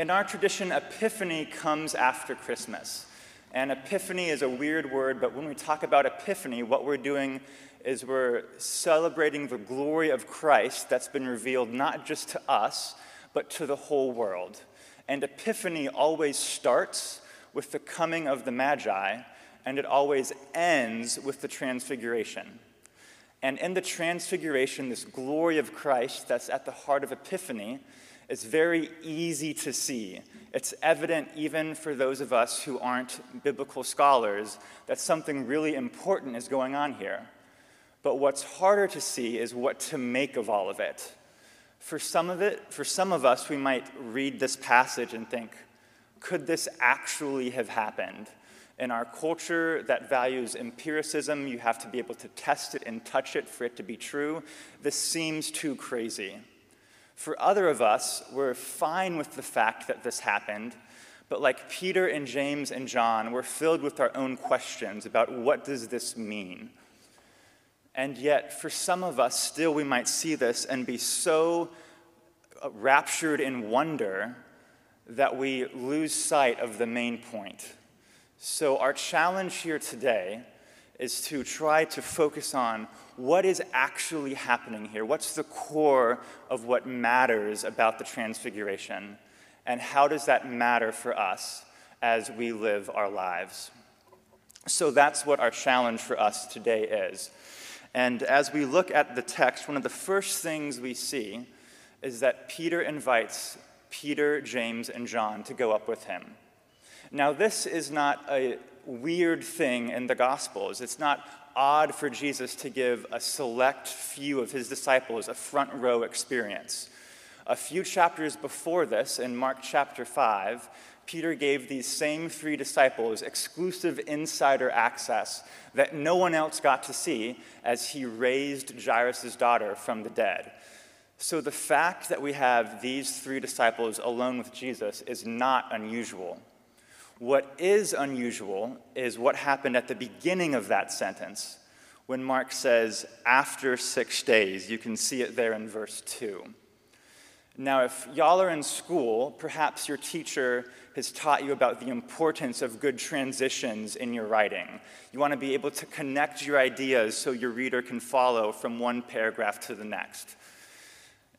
In our tradition, Epiphany comes after Christmas. And Epiphany is a weird word, but when we talk about Epiphany, what we're doing is we're celebrating the glory of Christ that's been revealed not just to us, but to the whole world. And Epiphany always starts with the coming of the Magi, and it always ends with the Transfiguration. And in the Transfiguration, this glory of Christ that's at the heart of Epiphany is very easy to see. It's evident even for those of us who aren't biblical scholars that something really important is going on here. But what's harder to see is what to make of all of it. For some of it, for some of us, we might read this passage and think, could this actually have happened? In our culture that values empiricism, you have to be able to test it and touch it for it to be true. This seems too crazy. For other of us, we're fine with the fact that this happened, but like Peter and James and John, we're filled with our own questions about what does this mean? And yet, for some of us, still we might see this and be so uh, raptured in wonder that we lose sight of the main point. So, our challenge here today is to try to focus on what is actually happening here. What's the core of what matters about the Transfiguration? And how does that matter for us as we live our lives? So, that's what our challenge for us today is. And as we look at the text, one of the first things we see is that Peter invites Peter, James, and John to go up with him. Now, this is not a weird thing in the Gospels. It's not odd for Jesus to give a select few of his disciples a front row experience. A few chapters before this, in Mark chapter 5, Peter gave these same three disciples exclusive insider access that no one else got to see as he raised Jairus' daughter from the dead. So the fact that we have these three disciples alone with Jesus is not unusual. What is unusual is what happened at the beginning of that sentence when Mark says, after six days. You can see it there in verse 2. Now, if y'all are in school, perhaps your teacher has taught you about the importance of good transitions in your writing. You want to be able to connect your ideas so your reader can follow from one paragraph to the next.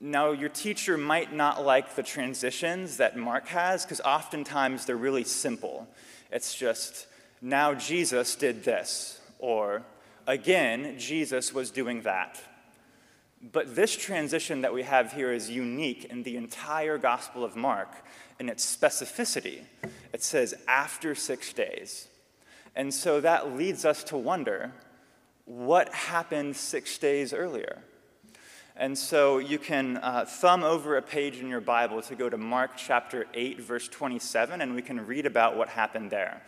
Now, your teacher might not like the transitions that Mark has because oftentimes they're really simple. It's just, now Jesus did this, or again, Jesus was doing that. But this transition that we have here is unique in the entire Gospel of Mark in its specificity. It says, after six days. And so that leads us to wonder what happened six days earlier? And so you can uh, thumb over a page in your Bible to go to Mark chapter 8, verse 27, and we can read about what happened there.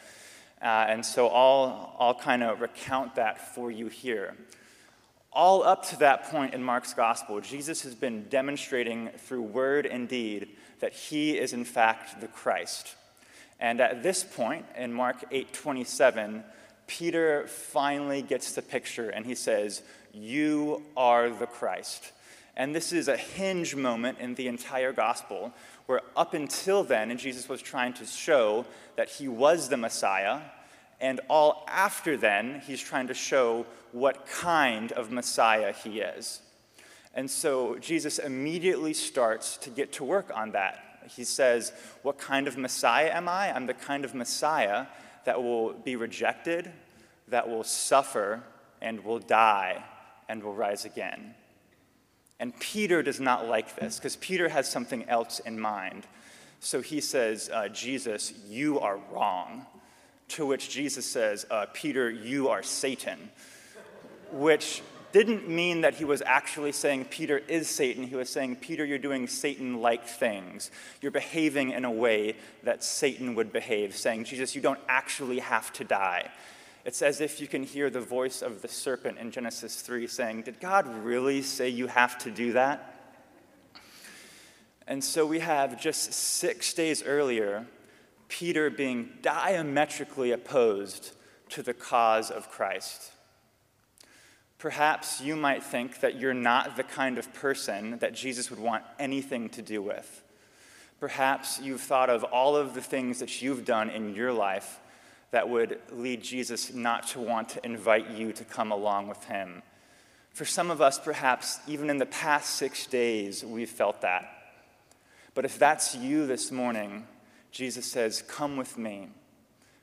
Uh, and so I'll, I'll kind of recount that for you here. All up to that point in Mark's gospel, Jesus has been demonstrating through word and deed that he is in fact the Christ. And at this point in Mark 8:27, Peter finally gets the picture and he says, "You are the Christ." And this is a hinge moment in the entire gospel where up until then, Jesus was trying to show that he was the Messiah, and all after then, he's trying to show what kind of Messiah he is. And so Jesus immediately starts to get to work on that. He says, What kind of Messiah am I? I'm the kind of Messiah that will be rejected, that will suffer, and will die, and will rise again. And Peter does not like this because Peter has something else in mind. So he says, uh, Jesus, you are wrong. To which Jesus says, uh, Peter, you are Satan. Which didn't mean that he was actually saying Peter is Satan. He was saying, Peter, you're doing Satan like things. You're behaving in a way that Satan would behave, saying, Jesus, you don't actually have to die. It's as if you can hear the voice of the serpent in Genesis 3 saying, Did God really say you have to do that? And so we have just six days earlier, Peter being diametrically opposed to the cause of Christ. Perhaps you might think that you're not the kind of person that Jesus would want anything to do with. Perhaps you've thought of all of the things that you've done in your life that would lead Jesus not to want to invite you to come along with him. For some of us, perhaps even in the past six days, we've felt that. But if that's you this morning, Jesus says, Come with me.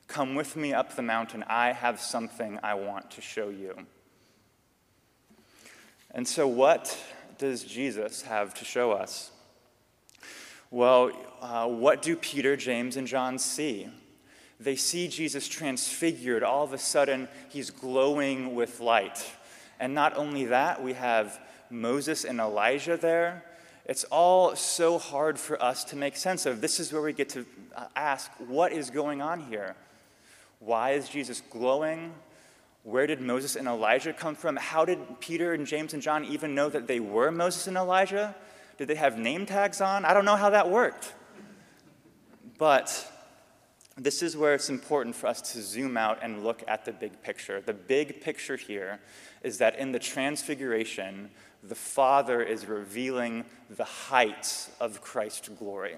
Come with me up the mountain. I have something I want to show you. And so, what does Jesus have to show us? Well, uh, what do Peter, James, and John see? They see Jesus transfigured. All of a sudden, he's glowing with light. And not only that, we have Moses and Elijah there. It's all so hard for us to make sense of. This is where we get to uh, ask what is going on here? Why is Jesus glowing? Where did Moses and Elijah come from? How did Peter and James and John even know that they were Moses and Elijah? Did they have name tags on? I don't know how that worked. But this is where it's important for us to zoom out and look at the big picture. The big picture here is that in the transfiguration, the Father is revealing the heights of Christ's glory.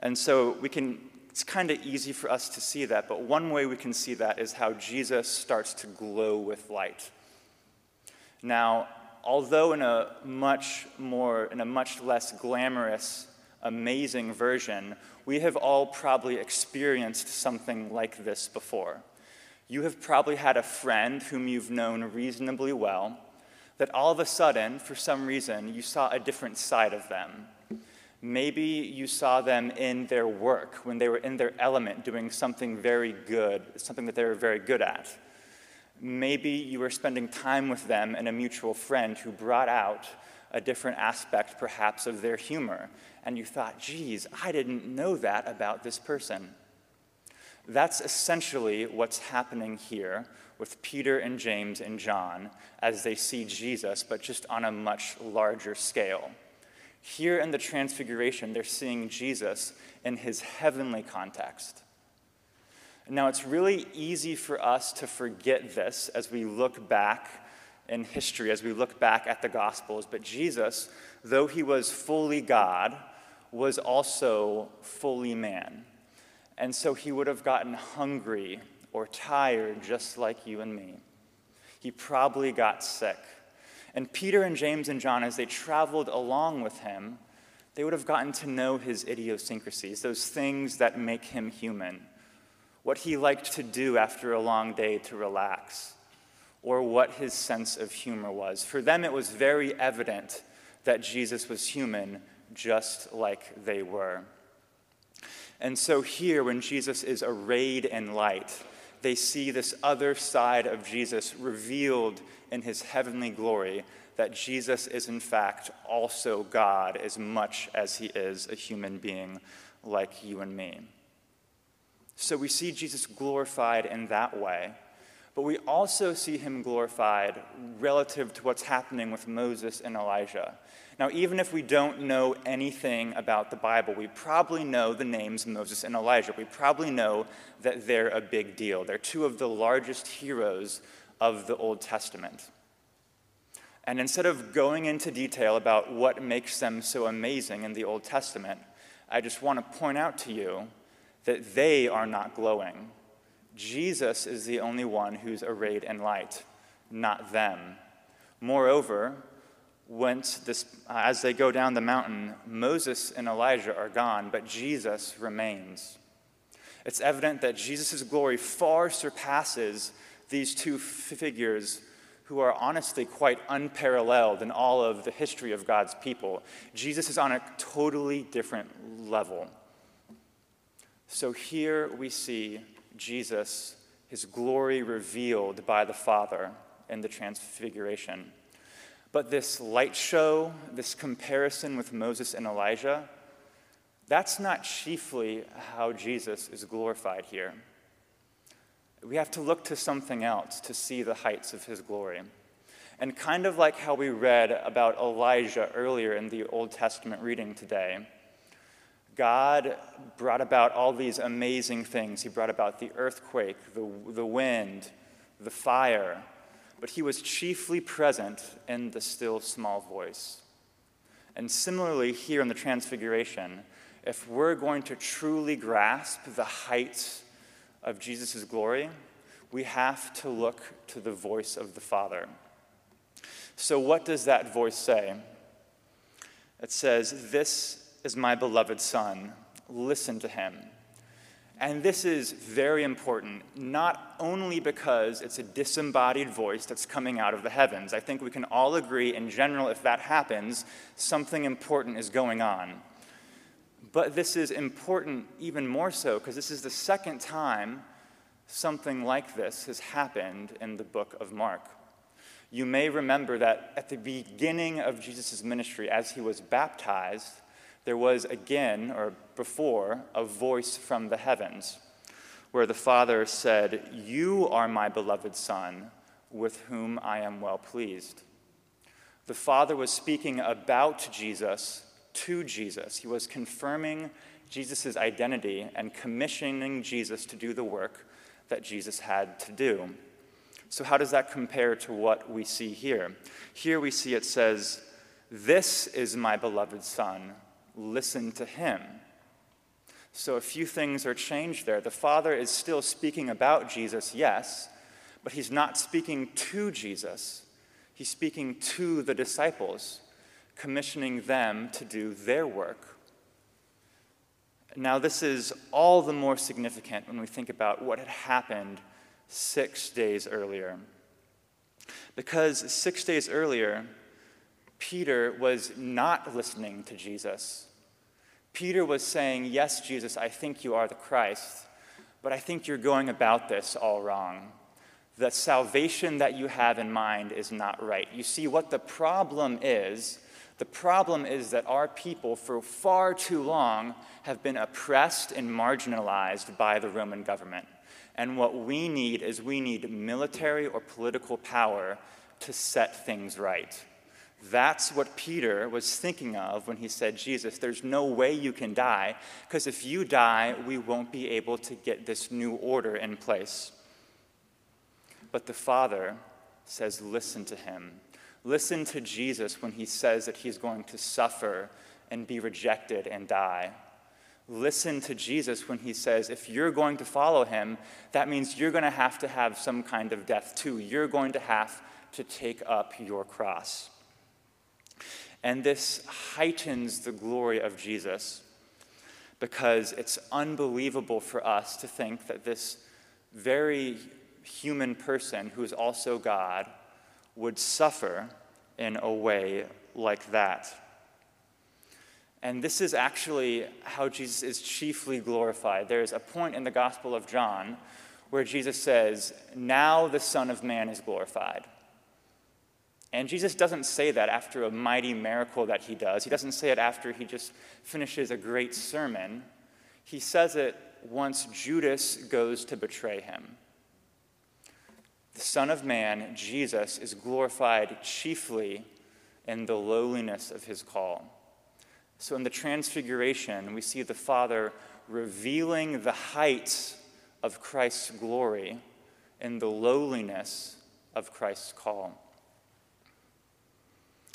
And so we can, it's kind of easy for us to see that, but one way we can see that is how Jesus starts to glow with light. Now, although in a much more, in a much less glamorous, amazing version, we have all probably experienced something like this before. You have probably had a friend whom you've known reasonably well that all of a sudden, for some reason, you saw a different side of them. Maybe you saw them in their work, when they were in their element, doing something very good, something that they were very good at. Maybe you were spending time with them and a mutual friend who brought out a different aspect, perhaps, of their humor. And you thought, geez, I didn't know that about this person. That's essentially what's happening here with Peter and James and John as they see Jesus, but just on a much larger scale. Here in the Transfiguration, they're seeing Jesus in his heavenly context. Now, it's really easy for us to forget this as we look back in history, as we look back at the Gospels, but Jesus, though he was fully God, was also fully man. And so he would have gotten hungry or tired just like you and me. He probably got sick. And Peter and James and John, as they traveled along with him, they would have gotten to know his idiosyncrasies, those things that make him human, what he liked to do after a long day to relax, or what his sense of humor was. For them, it was very evident that Jesus was human, just like they were. And so, here, when Jesus is arrayed in light, they see this other side of Jesus revealed in his heavenly glory that Jesus is, in fact, also God as much as he is a human being like you and me. So we see Jesus glorified in that way, but we also see him glorified relative to what's happening with Moses and Elijah. Now, even if we don't know anything about the Bible, we probably know the names Moses and Elijah. We probably know that they're a big deal. They're two of the largest heroes of the Old Testament. And instead of going into detail about what makes them so amazing in the Old Testament, I just want to point out to you that they are not glowing. Jesus is the only one who's arrayed in light, not them. Moreover, once this, uh, as they go down the mountain, Moses and Elijah are gone, but Jesus remains. It's evident that Jesus' glory far surpasses these two figures who are honestly quite unparalleled in all of the history of God's people. Jesus is on a totally different level. So here we see Jesus, his glory revealed by the Father in the Transfiguration. But this light show, this comparison with Moses and Elijah, that's not chiefly how Jesus is glorified here. We have to look to something else to see the heights of his glory. And kind of like how we read about Elijah earlier in the Old Testament reading today, God brought about all these amazing things. He brought about the earthquake, the, the wind, the fire, but he was chiefly present in the still small voice. And similarly, here in the Transfiguration, if we're going to truly grasp the heights of Jesus' glory, we have to look to the voice of the Father. So, what does that voice say? It says, This is my beloved Son, listen to him. And this is very important, not only because it's a disembodied voice that's coming out of the heavens. I think we can all agree, in general, if that happens, something important is going on. But this is important even more so because this is the second time something like this has happened in the book of Mark. You may remember that at the beginning of Jesus' ministry, as he was baptized, there was again, or before, a voice from the heavens where the Father said, You are my beloved Son, with whom I am well pleased. The Father was speaking about Jesus to Jesus. He was confirming Jesus' identity and commissioning Jesus to do the work that Jesus had to do. So, how does that compare to what we see here? Here we see it says, This is my beloved Son, listen to him. So a few things are changed there. The Father is still speaking about Jesus, yes, but he's not speaking to Jesus. He's speaking to the disciples, commissioning them to do their work. Now, this is all the more significant when we think about what had happened six days earlier. Because six days earlier, Peter was not listening to Jesus. Peter was saying, Yes, Jesus, I think you are the Christ, but I think you're going about this all wrong. The salvation that you have in mind is not right. You see, what the problem is, the problem is that our people, for far too long, have been oppressed and marginalized by the Roman government. And what we need is we need military or political power to set things right. That's what Peter was thinking of when he said, Jesus, there's no way you can die, because if you die, we won't be able to get this new order in place. But the Father says, listen to him. Listen to Jesus when he says that he's going to suffer and be rejected and die. Listen to Jesus when he says, if you're going to follow him, that means you're going to have to have some kind of death too. You're going to have to take up your cross. And this heightens the glory of Jesus because it's unbelievable for us to think that this very human person who is also God would suffer in a way like that. And this is actually how Jesus is chiefly glorified. There's a point in the Gospel of John where Jesus says, Now the Son of Man is glorified. And Jesus doesn't say that after a mighty miracle that he does. He doesn't say it after he just finishes a great sermon. He says it once Judas goes to betray him. The Son of Man, Jesus, is glorified chiefly in the lowliness of his call. So in the Transfiguration, we see the Father revealing the heights of Christ's glory in the lowliness of Christ's call.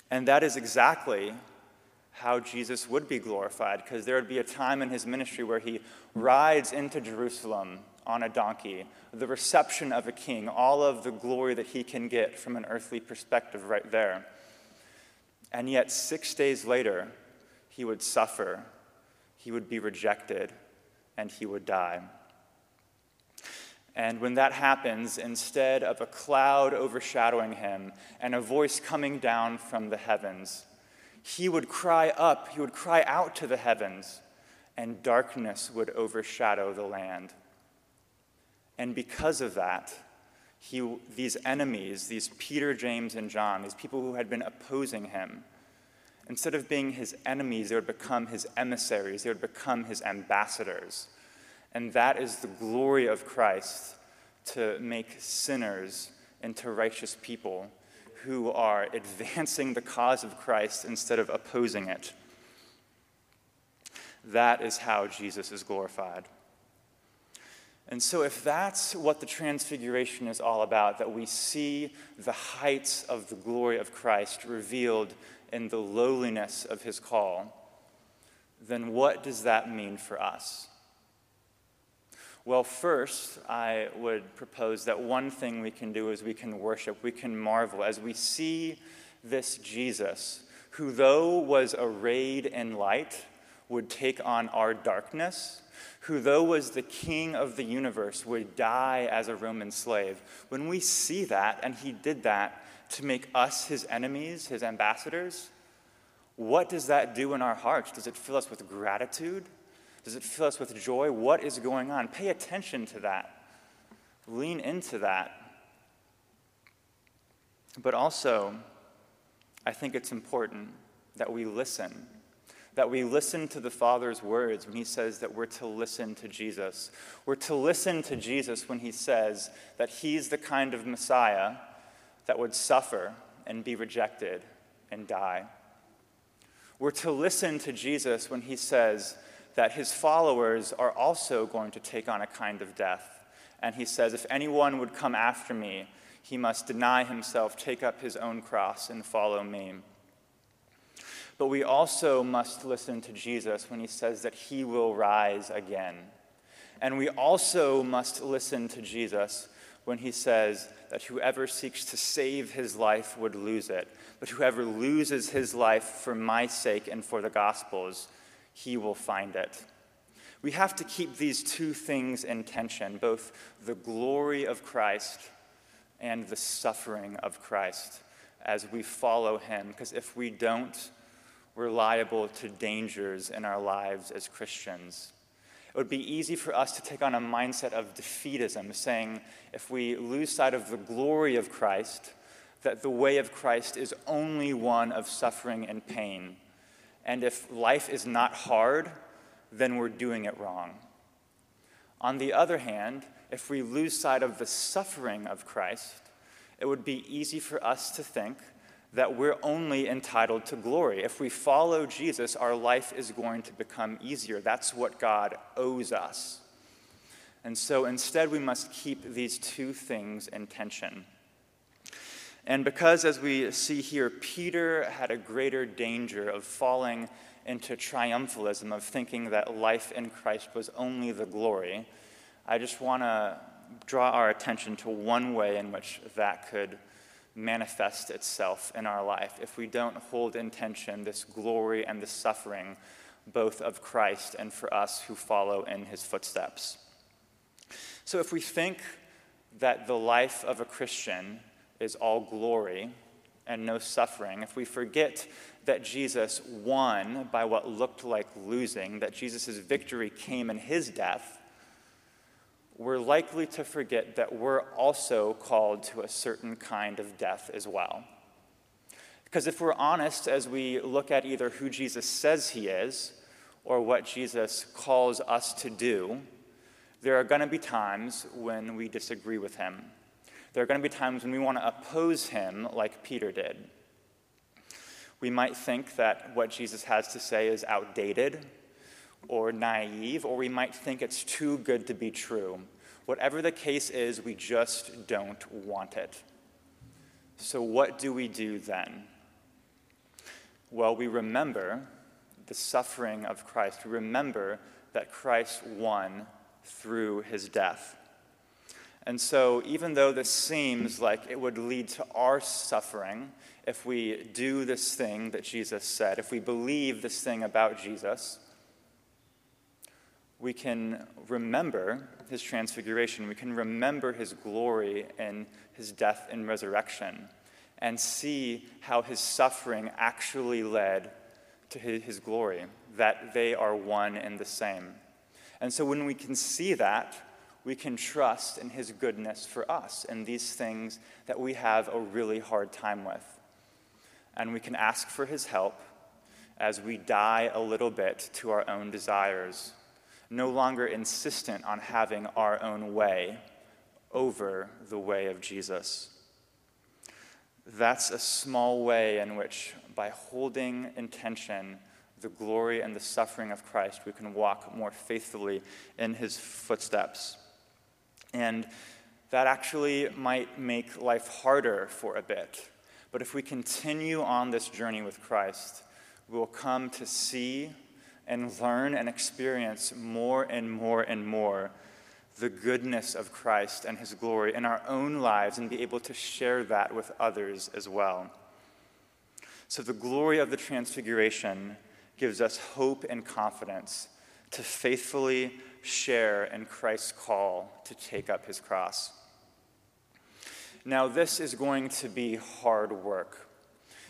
And that is exactly how Jesus would be glorified, because there would be a time in his ministry where he rides into Jerusalem on a donkey, the reception of a king, all of the glory that he can get from an earthly perspective right there. And yet, six days later, he would suffer, he would be rejected, and he would die. And when that happens, instead of a cloud overshadowing him and a voice coming down from the heavens, he would cry up, he would cry out to the heavens, and darkness would overshadow the land. And because of that, he, these enemies, these Peter, James, and John, these people who had been opposing him, instead of being his enemies, they would become his emissaries, they would become his ambassadors. And that is the glory of Christ to make sinners into righteous people who are advancing the cause of Christ instead of opposing it. That is how Jesus is glorified. And so, if that's what the Transfiguration is all about, that we see the heights of the glory of Christ revealed in the lowliness of his call, then what does that mean for us? Well, first, I would propose that one thing we can do is we can worship, we can marvel as we see this Jesus, who, though was arrayed in light, would take on our darkness, who, though was the king of the universe, would die as a Roman slave. When we see that, and he did that to make us his enemies, his ambassadors, what does that do in our hearts? Does it fill us with gratitude? Does it fill us with joy? What is going on? Pay attention to that. Lean into that. But also, I think it's important that we listen. That we listen to the Father's words when He says that we're to listen to Jesus. We're to listen to Jesus when He says that He's the kind of Messiah that would suffer and be rejected and die. We're to listen to Jesus when He says that his followers are also going to take on a kind of death. And he says, If anyone would come after me, he must deny himself, take up his own cross, and follow me. But we also must listen to Jesus when he says that he will rise again. And we also must listen to Jesus when he says that whoever seeks to save his life would lose it, but whoever loses his life for my sake and for the gospel's he will find it. We have to keep these two things in tension both the glory of Christ and the suffering of Christ as we follow him, because if we don't, we're liable to dangers in our lives as Christians. It would be easy for us to take on a mindset of defeatism, saying if we lose sight of the glory of Christ, that the way of Christ is only one of suffering and pain and if life is not hard, then we're doing it wrong. On the other hand, if we lose sight of the suffering of Christ, it would be easy for us to think that we're only entitled to glory. If we follow Jesus, our life is going to become easier. That's what God owes us. And so instead, we must keep these two things in tension. And because, as we see here, Peter had a greater danger of falling into triumphalism, of thinking that life in Christ was only the glory, I just want to draw our attention to one way in which that could manifest itself in our life if we don't hold in tension this glory and the suffering, both of Christ and for us who follow in his footsteps. So, if we think that the life of a Christian is all glory and no suffering, if we forget that Jesus won by what looked like losing, that Jesus' victory came in his death, we're likely to forget that we're also called to a certain kind of death as well. Because if we're honest as we look at either who Jesus says he is or what Jesus calls us to do, there are going to be times when we disagree with him there are going to be times when we want to oppose him like Peter did. We might think that what Jesus has to say is outdated or naive, or we might think it's too good to be true. Whatever the case is, we just don't want it. So, what do we do then? Well, we remember the suffering of Christ. We remember that Christ won through his death. And so, even though this seems like it would lead to our suffering if we do this thing that Jesus said, if we believe this thing about Jesus, we can remember his transfiguration. We can remember his glory and his death and resurrection and see how his suffering actually led to his, glory, that they are one and the same. And so, when we can see that, we can trust in His goodness for us and these things that we have a really hard time with. And we can ask for His help as we die a little bit to our own desires, no longer insistent on having our own way over the way of Jesus. That's a small way in which, by holding intention, the glory and the suffering of Christ, we can walk more faithfully in his footsteps. And that actually might make life harder for a bit. But if we continue on this journey with Christ, we will come to see and learn and experience more and more and more the goodness of Christ and his glory in our own lives and be able to share that with others as well. So, the glory of the Transfiguration gives us hope and confidence to faithfully share in Christ's call to take up his cross. Now, this is going to be hard work.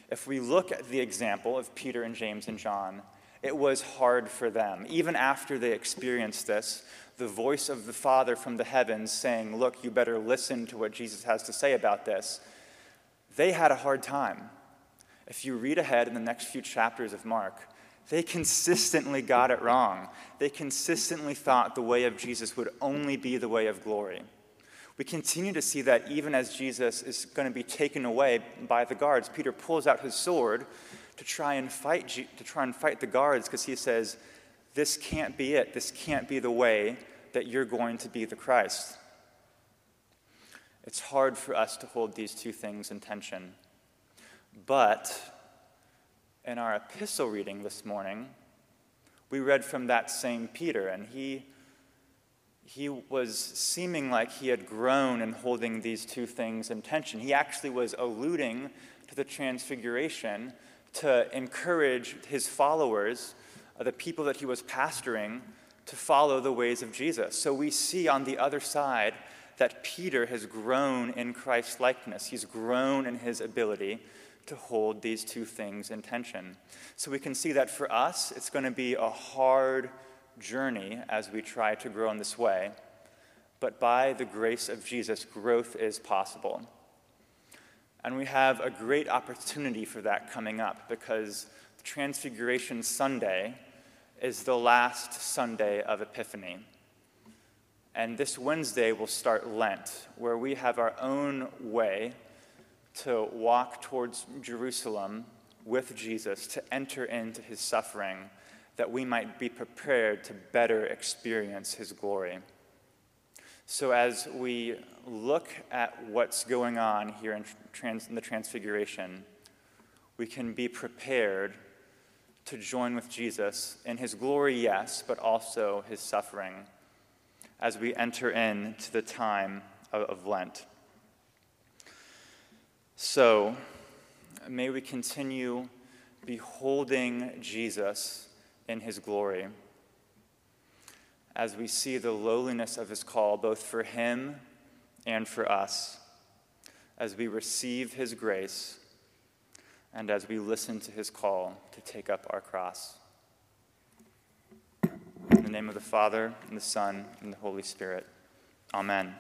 If we look at the example of Peter and James and John, it was hard for them. Even after they experienced this, the voice of the Father from the heavens saying, Look, you better listen to what Jesus has to say about this, they had a hard time. If you read ahead in the next few chapters of Mark, they consistently got it wrong. They consistently thought the way of Jesus would only be the way of glory. We continue to see that even as Jesus is going to be taken away by the guards. Peter pulls out his sword to try and fight, to try and fight the guards because he says, This can't be it. This can't be the way that you're going to be the Christ. It's hard for us to hold these two things in tension. But in our epistle reading this morning, we read from that same Peter, and he, he was seeming like he had grown in holding these two things in tension. He actually was alluding to the transfiguration to encourage his followers, uh, the people that he was pastoring, to follow the ways of Jesus. So we see on the other side that Peter has grown in Christ's likeness. He's grown in his ability to hold these two things in tension. So we can see that for us, it's going to be a hard journey as we try to grow in this way. But by the grace of Jesus, growth is possible. And we have a great opportunity for that coming up because Transfiguration Sunday is the last Sunday of Epiphany. And this Wednesday will start Lent, where we have our own way to walk towards Jerusalem with Jesus, to enter into his suffering, that we might be prepared to better experience his glory. So, as we look at what's going on here in, trans, in, the Transfiguration, we can be prepared to join with Jesus in his glory, yes, but also his suffering as we enter into the time of, of Lent. So, may we continue beholding Jesus in his glory as we see the lowliness of his call, both for him and for us, as we receive his grace and as we listen to his call to take up our cross. In the name of the Father, and the Son, and the Holy Spirit. Amen.